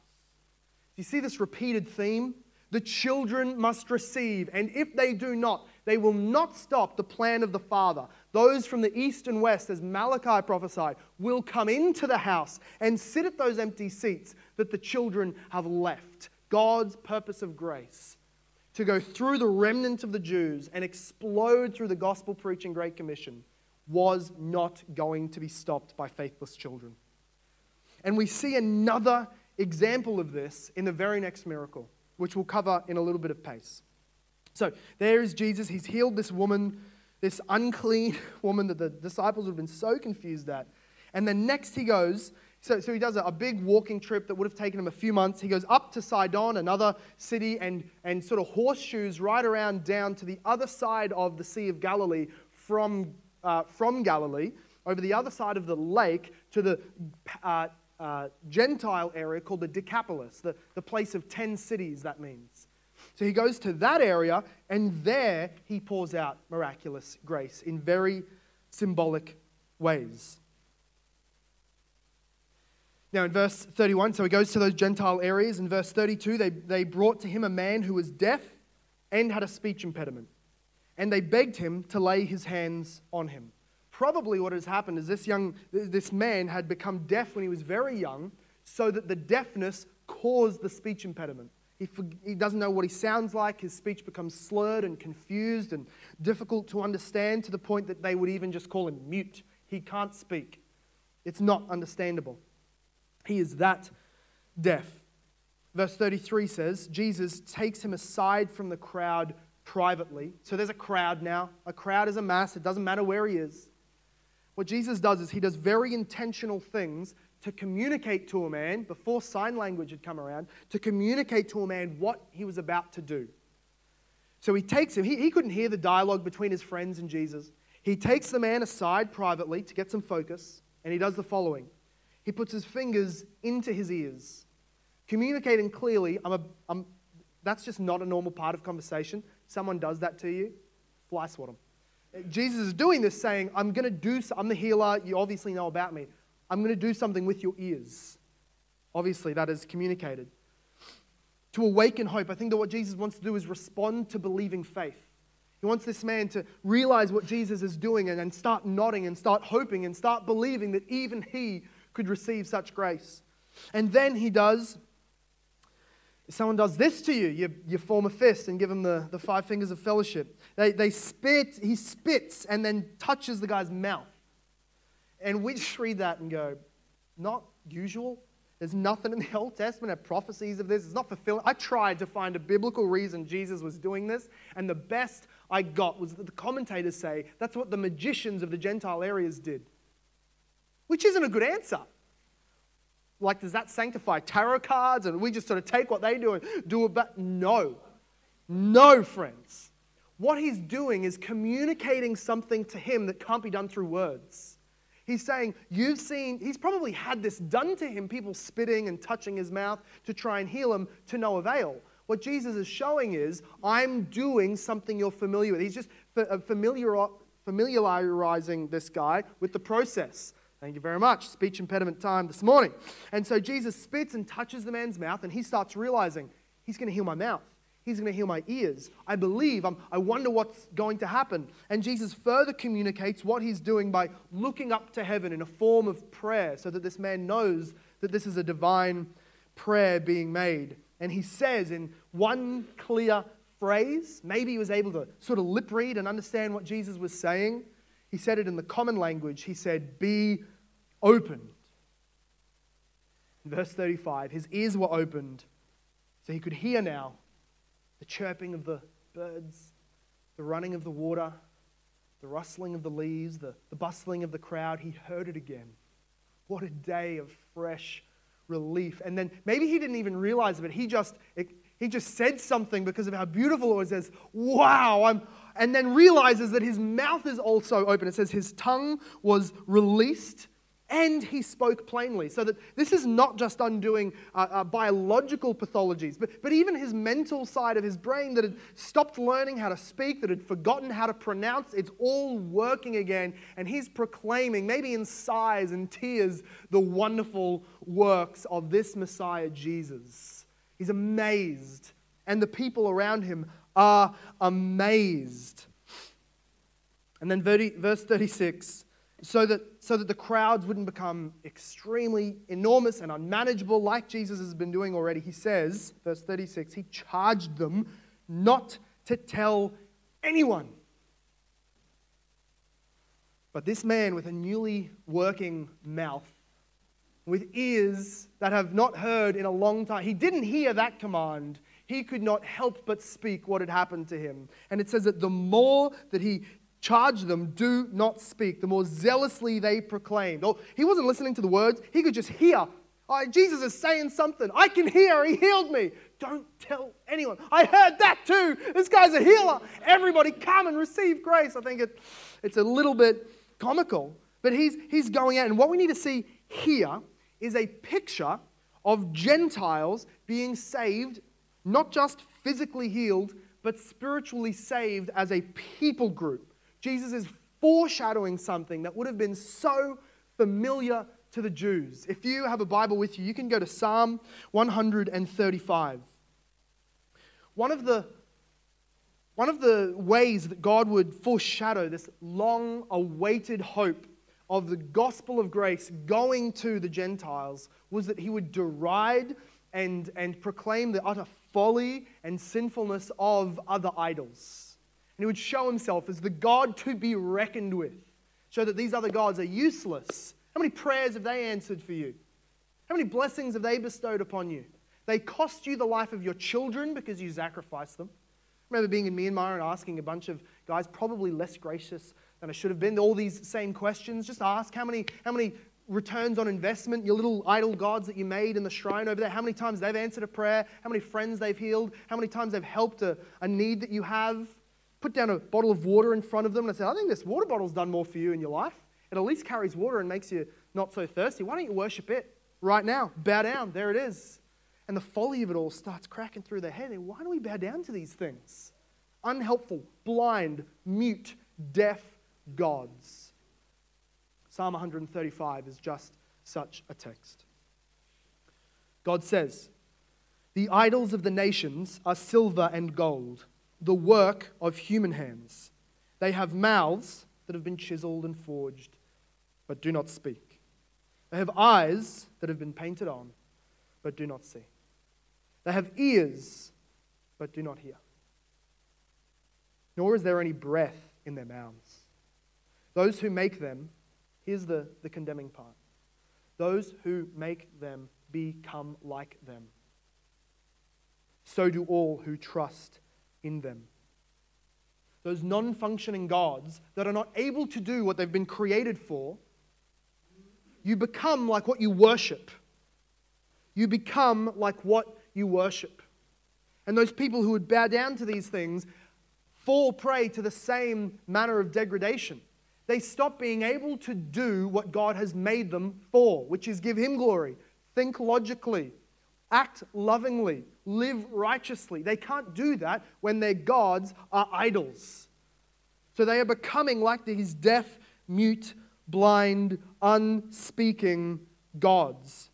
Do you see this repeated theme? The children must receive, and if they do not, they will not stop the plan of the Father. Those from the east and west, as Malachi prophesied, will come into the house and sit at those empty seats that the children have left. God's purpose of grace to go through the remnant of the Jews and explode through the gospel preaching Great Commission was not going to be stopped by faithless children. And we see another example of this in the very next miracle, which we'll cover in a little bit of pace. So there is Jesus. He's healed this woman, this unclean woman that the disciples would have been so confused at. And then next he goes so, so he does a, a, big walking trip that would have taken him a few months. He goes up to Sidon, another city, and, and sort of horseshoes right around down to the other side of the Sea of Galilee from, uh, from Galilee, over the other side of the lake to the uh, uh, Gentile area called the Decapolis, the, the place of 10 cities, that means. So he goes to that area, and there he pours out miraculous grace in very symbolic ways. Now, in verse 31, so he goes to those Gentile areas. In verse 32, they, they brought to him a man who was deaf and had a speech impediment. And they begged him to lay his hands on him. Probably what has happened is this young, this man had become deaf when he was very young, so that the deafness caused the speech impediment. He, he doesn't know what he sounds like. His speech becomes slurred and confused and difficult to understand to the point that they would even just call him mute. He can't speak. It's not understandable. He is that deaf. Verse 33 says, Jesus takes him aside from the crowd privately. So there's a crowd now. A crowd is a mass. It doesn't matter where he is. What Jesus does is he does very intentional things to communicate to a man, before sign language had come around, to communicate to a man what he was about to do. So he takes him, he, he couldn't hear the dialogue between his friends and Jesus. He takes the man aside privately to get some focus, and he does the following he puts his fingers into his ears, communicating clearly. I'm a, I'm, that's just not a normal part of conversation. Someone does that to you, fly swat them. Jesus is doing this saying, I'm going to do, I'm the healer, you obviously know about me. I'm going to do something with your ears. Obviously, that is communicated. To awaken hope, I think that what Jesus wants to do is respond to believing faith. He wants this man to realize what Jesus is doing and, and start nodding and start hoping and start believing that even he could receive such grace. And then he does, if someone does this to you, you, you form a fist and give him the, the five fingers of fellowship. They, they spit, he spits and then touches the guy's mouth. And we just read that and go, not usual. There's nothing in the Old Testament that prophecies of this. It's not fulfilling. I tried to find a biblical reason Jesus was doing this, and the best I got was that the commentators say that's what the magicians of the Gentile areas did which isn't a good answer. Like, does that sanctify tarot cards and we just sort of take what they do and do it? But no, no, friends. What he's doing is communicating something to him that can't be done through words. He's saying, You've seen, he's probably had this done to him, people spitting and touching his mouth to try and heal him to no avail. What Jesus is showing is, I'm doing something you're familiar with. He's just uh, familiar, uh, familiarizing this guy with the process. Thank you very much. Speech impediment time this morning. And so Jesus spits and touches the man's mouth, and he starts realizing he's going to heal my mouth. He's going to heal my ears. I believe. I'm, I wonder what's going to happen. And Jesus further communicates what he's doing by looking up to heaven in a form of prayer so that this man knows that this is a divine prayer being made. And he says in one clear phrase, maybe he was able to sort of lip read and understand what Jesus was saying. He said it in the common language. He said, Be opened. Verse 35, his ears were opened so he could hear now the chirping of the birds, the running of the water, the rustling of the leaves, the, the bustling of the crowd. He heard it again. What a day of fresh relief. And then maybe he didn't even realize it, but he just, it, he just said something because of how beautiful it was. Says, wow, I'm, and then realizes that his mouth is also open. It says his tongue was released and he spoke plainly. So that this is not just undoing uh, uh, biological pathologies, but, but even his mental side of his brain that had stopped learning how to speak, that had forgotten how to pronounce, it's all working again. And he's proclaiming, maybe in sighs and tears, the wonderful works of this Messiah, Jesus. He's amazed, and the people around him are amazed. And then verse 36 so that, so that the crowds wouldn't become extremely enormous and unmanageable like Jesus has been doing already, he says, verse 36, he charged them not to tell anyone. But this man with a newly working mouth, with ears that have not heard in a long time, he didn't hear that command. He could not help but speak what had happened to him. And it says that the more that he charged them, do not speak, the more zealously they proclaimed. Oh, he wasn't listening to the words, he could just hear. Oh, Jesus is saying something. I can hear, he healed me. Don't tell anyone. I heard that too. This guy's a healer. Everybody come and receive grace. I think it, it's a little bit comical, but he's, he's going out. And what we need to see here is a picture of Gentiles being saved, not just physically healed, but spiritually saved as a people group. Jesus is foreshadowing something that would have been so familiar to the Jews. If you have a Bible with you, you can go to Psalm 135. One of the one of the ways that God would foreshadow this long awaited hope of the gospel of grace going to the Gentiles was that he would deride and, and proclaim the utter folly and sinfulness of other idols and he would show himself as the God to be reckoned with, show that these other gods are useless. How many prayers have they answered for you? How many blessings have they bestowed upon you? They cost you the life of your children because you sacrificed them. I remember being in Myanmar and asking a bunch of guys, probably less gracious than I should have been, all these same questions. Just ask how many, how many returns on investment, your little idol gods that you made in the shrine over there, how many times they've answered a prayer, how many friends they've healed, how many times they've helped a, a need that you have put down a bottle of water in front of them and I said, I think this water bottle's done more for you in your life. It at least carries water and makes you not so thirsty. Why don't you worship it right now? Bow down. There it is. And the folly of it all starts cracking through their head. Why do we bow down to these things? Unhelpful, blind, mute, deaf gods. Psalm 135 is just such a text. God says, The idols of the nations are silver and gold the work of human hands. They have mouths that have been chiseled and forged, but do not speak. They have eyes that have been painted on, but do not see. They have ears, but do not hear. Nor is there any breath in their mouths. Those who make them, here's the, the condemning part those who make them become like them. So do all who trust in them. Those non functioning gods that are not able to do what they've been created for, you become like what you worship. You become like what you worship. And those people who would bow down to these things fall prey to the same manner of degradation. They stop being able to do what God has made them for, which is give Him glory, think logically, act lovingly, live righteously. They can't do that when their gods are idols. So they are becoming like these deaf, mute, blind, unspeaking gods.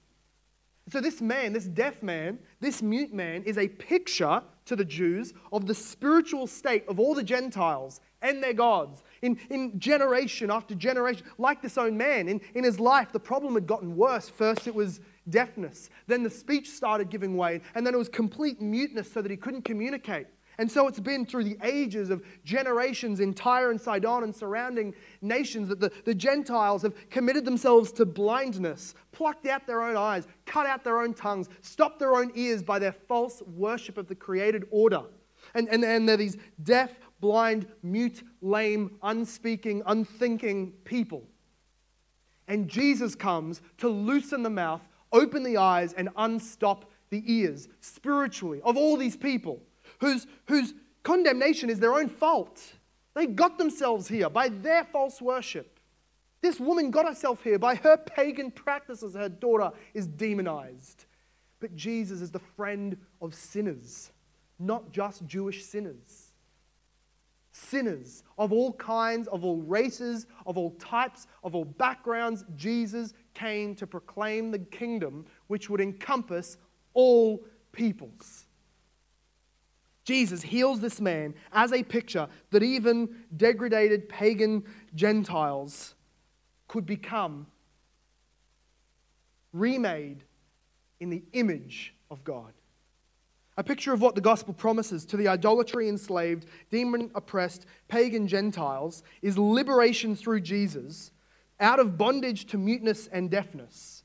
So this man, this deaf man, this mute man is a picture to the Jews of the spiritual state of all the Gentiles and their gods. In, in generation after generation, like this own man, in, in his life, the problem had gotten worse. First, it was deafness. Then the speech started giving way, and then it was complete muteness so that he couldn't communicate. And so it's been through the ages of generations in Tyre and Sidon and surrounding nations that the, the Gentiles have committed themselves to blindness, plucked out their own eyes, cut out their own tongues, stopped their own ears by their false worship of the created order. And, and, and they're these deaf, blind, mute, lame, unspeaking, unthinking people. And Jesus comes to loosen the mouth open the eyes and unstop the ears spiritually of all these people whose, whose condemnation is their own fault. They got themselves here by their false worship. This woman got herself here by her pagan practices. Her daughter is demonized. But Jesus is the friend of sinners, not just Jewish sinners. Sinners of all kinds, of all races, of all types, of all backgrounds, Jesus came to proclaim the kingdom which would encompass all peoples. Jesus heals this man as a picture that even degraded pagan Gentiles could become remade in the image of God. A picture of what the gospel promises to the idolatry enslaved, demon oppressed pagan Gentiles is liberation through Jesus out of bondage to muteness and deafness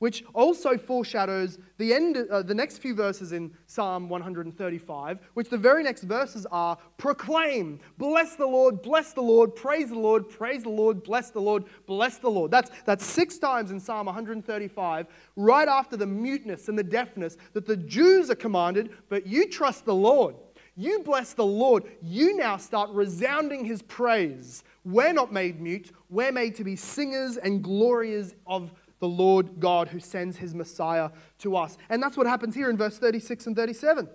which also foreshadows the, end, uh, the next few verses in Psalm 135, which the very next verses are proclaim, bless the Lord, bless the Lord, praise the Lord, praise the Lord, bless the Lord, bless the Lord. That's, that's six times in Psalm 135, right after the muteness and the deafness that the Jews are commanded, but you trust the Lord. You bless the Lord. You now start resounding his praise. We're not made mute, we're made to be singers and glorious of the Lord God who sends his Messiah to us. And that's what happens here in verse 36 and 37.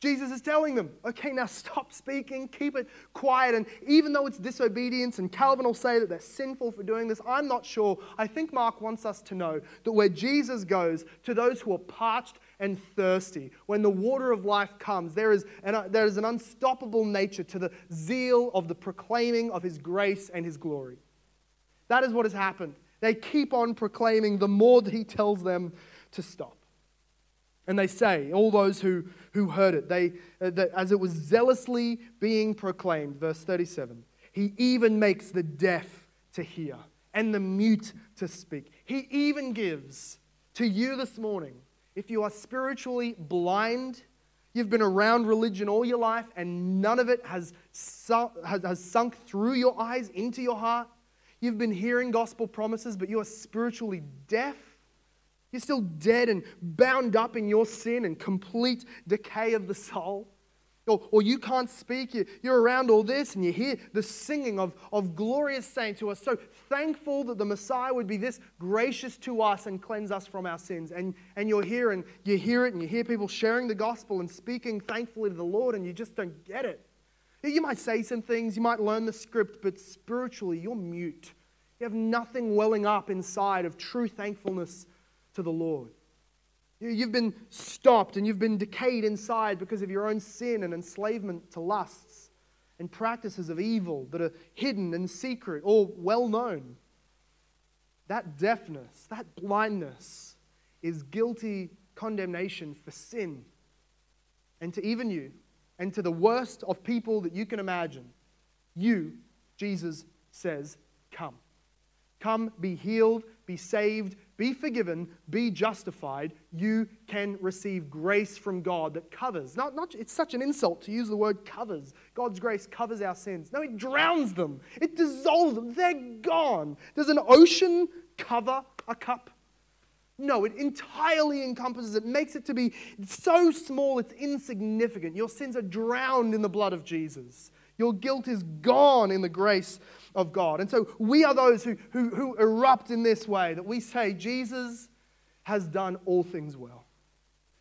Jesus is telling them, okay, now stop speaking, keep it quiet. And even though it's disobedience, and Calvin will say that they're sinful for doing this, I'm not sure. I think Mark wants us to know that where Jesus goes to those who are parched and thirsty, when the water of life comes, there is, an, uh, there is an unstoppable nature to the zeal of the proclaiming of his grace and his glory. That is what has happened. They keep on proclaiming the more that he tells them to stop. And they say, all those who, who heard it, they, uh, that as it was zealously being proclaimed, verse 37, he even makes the deaf to hear and the mute to speak. He even gives to you this morning, if you are spiritually blind, you've been around religion all your life and none of it has, su- has, has sunk through your eyes into your heart, You've been hearing gospel promises, but you are spiritually deaf. You're still dead and bound up in your sin and complete decay of the soul. Or, or you can't speak, you, you're around all this and you hear the singing of, of glorious saints who are so thankful that the Messiah would be this gracious to us and cleanse us from our sins. And, and you're here and you hear it and you hear people sharing the gospel and speaking thankfully to the Lord and you just don't get it. You might say some things, you might learn the script, but spiritually, you're mute. You have nothing welling up inside of true thankfulness to the Lord. You've been stopped and you've been decayed inside because of your own sin and enslavement to lusts and practices of evil that are hidden and secret or well known. That deafness, that blindness is guilty condemnation for sin. And to even you, and to the worst of people that you can imagine, you, Jesus says, come. Come, be healed, be saved, be forgiven, be justified. You can receive grace from God that covers. Not, not, it's such an insult to use the word covers. God's grace covers our sins. No, it drowns them, it dissolves them. They're gone. Does an ocean cover a cup? No, it entirely encompasses it, makes it to be so small it's insignificant. Your sins are drowned in the blood of Jesus. Your guilt is gone in the grace of God. And so we are those who, who, who erupt in this way that we say, Jesus has done all things well.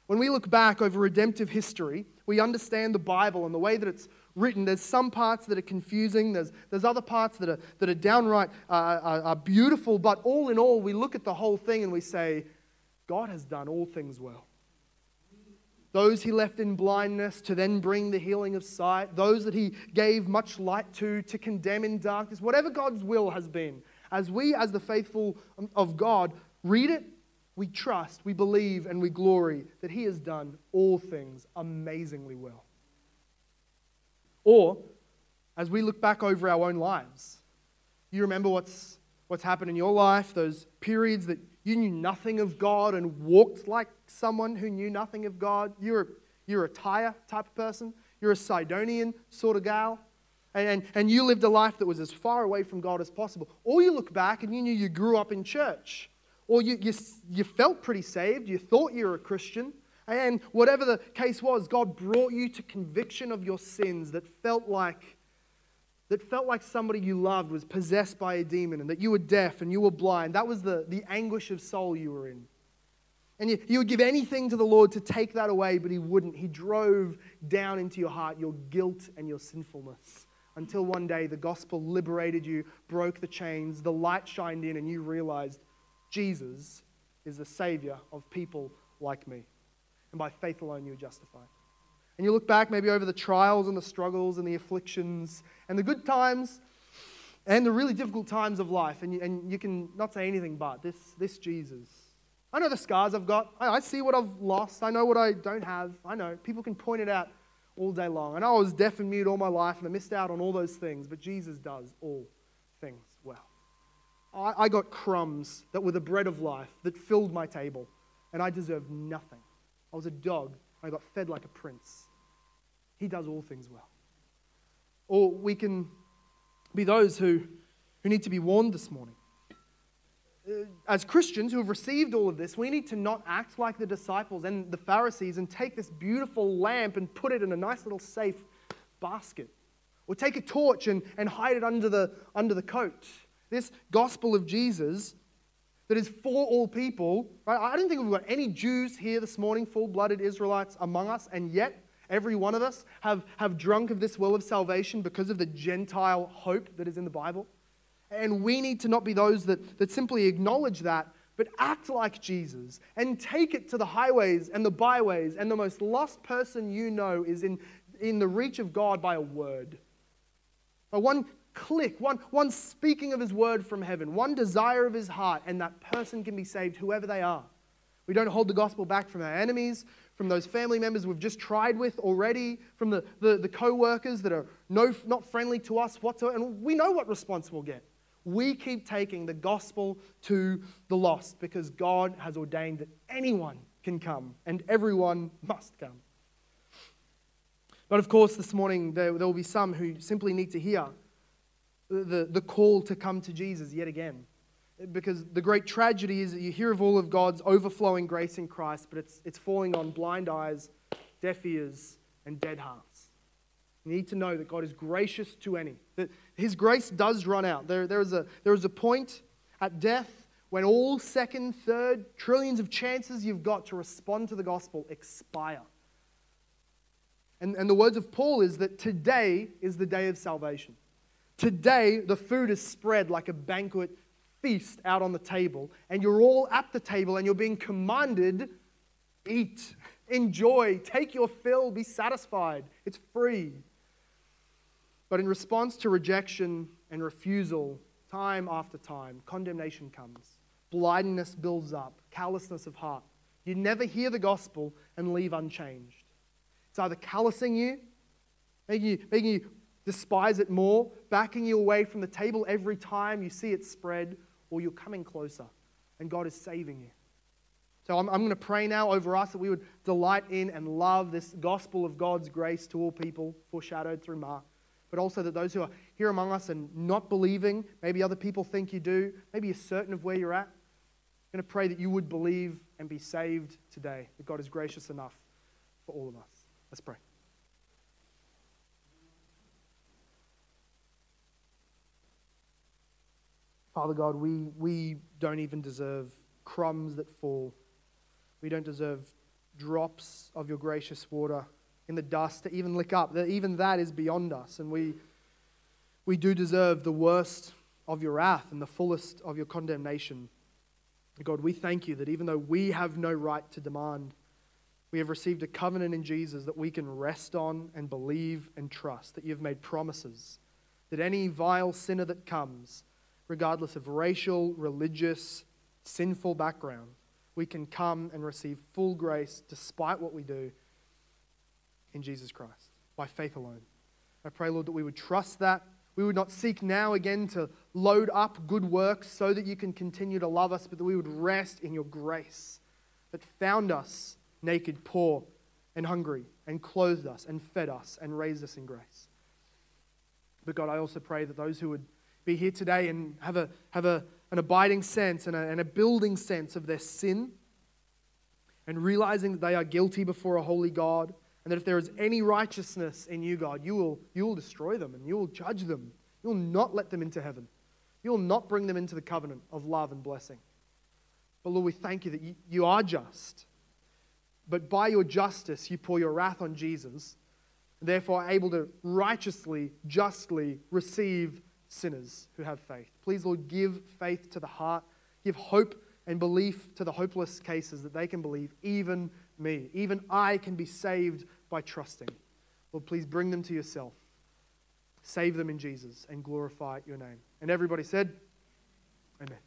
When we look back over redemptive history, we understand the Bible and the way that it's written. There's some parts that are confusing, there's, there's other parts that are, that are downright uh, are, are beautiful, but all in all, we look at the whole thing and we say, God has done all things well. Those he left in blindness to then bring the healing of sight. Those that he gave much light to to condemn in darkness. Whatever God's will has been. As we, as the faithful of God, read it, we trust, we believe, and we glory that he has done all things amazingly well. Or, as we look back over our own lives, you remember what's, what's happened in your life, those periods that you knew nothing of God and walked like someone who knew nothing of God. You're, you're a Tyre type of person. You're a Sidonian sort of gal. And, and, and you lived a life that was as far away from God as possible. Or you look back and you knew you grew up in church. Or you, you, you felt pretty saved. You thought you were a Christian. And whatever the case was, God brought you to conviction of your sins that felt like that felt like somebody you loved was possessed by a demon and that you were deaf and you were blind. That was the, the anguish of soul you were in. And you, you would give anything to the Lord to take that away, but He wouldn't. He drove down into your heart your guilt and your sinfulness until one day the gospel liberated you, broke the chains, the light shined in, and you realized Jesus is the Savior of people like me. And by faith alone, you are justified. And you look back maybe over the trials and the struggles and the afflictions and the good times and the really difficult times of life. And you, and you can not say anything but this, this Jesus. I know the scars I've got. I, I see what I've lost. I know what I don't have. I know. People can point it out all day long. I know I was deaf and mute all my life and I missed out on all those things, but Jesus does all things well. I, I got crumbs that were the bread of life that filled my table, and I deserved nothing. I was a dog. and I got fed like a prince. He does all things well. Or we can be those who, who need to be warned this morning. Uh, as Christians who have received all of this, we need to not act like the disciples and the Pharisees and take this beautiful lamp and put it in a nice little safe basket. Or take a torch and, and hide it under the, under the coat. This gospel of Jesus that is for all people, right? I don't think we've got any Jews here this morning, full blooded Israelites among us, and yet every one of us have, have drunk of this well of salvation because of the Gentile hope that is in the Bible. And we need to not be those that, that simply acknowledge that, but act like Jesus and take it to the highways and the byways, and the most lost person you know is in, in the reach of God by a word. By one click, one, one speaking of his word from heaven, one desire of his heart, and that person can be saved, whoever they are. We don't hold the gospel back from our enemies, from those family members we've just tried with already, from the, the, the co workers that are no, not friendly to us whatsoever. And we know what response we'll get. We keep taking the gospel to the lost because God has ordained that anyone can come and everyone must come. But of course, this morning there, there will be some who simply need to hear the, the call to come to Jesus yet again. Because the great tragedy is that you hear of all of God's overflowing grace in Christ, but it's, it's falling on blind eyes, deaf ears, and dead hearts. You need to know that God is gracious to any, that His grace does run out. There, there, is a, there is a point at death when all second, third, trillions of chances you've got to respond to the gospel expire. And, and the words of Paul is that today is the day of salvation. Today, the food is spread like a banquet feast out on the table, and you're all at the table and you're being commanded eat, enjoy, take your fill, be satisfied. It's free. But in response to rejection and refusal, time after time, condemnation comes. Blindness builds up, callousness of heart. You never hear the gospel and leave unchanged. It's either callousing you, making you, making you despise it more, backing you away from the table every time you see it spread, or you're coming closer and God is saving you. So I'm, I'm going to pray now over us that we would delight in and love this gospel of God's grace to all people, foreshadowed through Mark. But also that those who are here among us and not believing, maybe other people think you do, maybe you're certain of where you're at. I'm going to pray that you would believe and be saved today, that God is gracious enough for all of us. Let's pray. Father God, we, we don't even deserve crumbs that fall. We don't deserve drops of your gracious water in the dust to even lick up. Even that is beyond us. And we, we do deserve the worst of your wrath and the fullest of your condemnation. God, we thank you that even though we have no right to demand, we have received a covenant in Jesus that we can rest on and believe and trust, that you have made promises, that any vile sinner that comes, regardless of racial, religious, sinful background, we can come and receive full grace despite what we do in Jesus Christ by faith alone. I pray, Lord, that we would trust that. We would not seek now again to load up good works so that you can continue to love us, but that we would rest in your grace that found us naked, poor, and hungry, and clothed us, and fed us, and raised us in grace. But God, I also pray that those who would be here today and have, a, have a, an abiding sense and a, and a building sense of their sin and realizing that they are guilty before a holy God and that if there is any righteousness in you, God, you will, you will destroy them and you will judge them You'll not let them into heaven. You'll not bring them into the covenant of love and blessing. But Lord, we thank you that you, you are just. But by your justice, you pour your wrath on Jesus, and therefore able to righteously, justly receive sinners who have faith. Please, Lord, give faith to the heart, give hope and belief to the hopeless cases that they can believe, even me. Even I can be saved by trusting. Lord, please bring them to yourself. Save them in Jesus and glorify your name. And everybody said, Amen.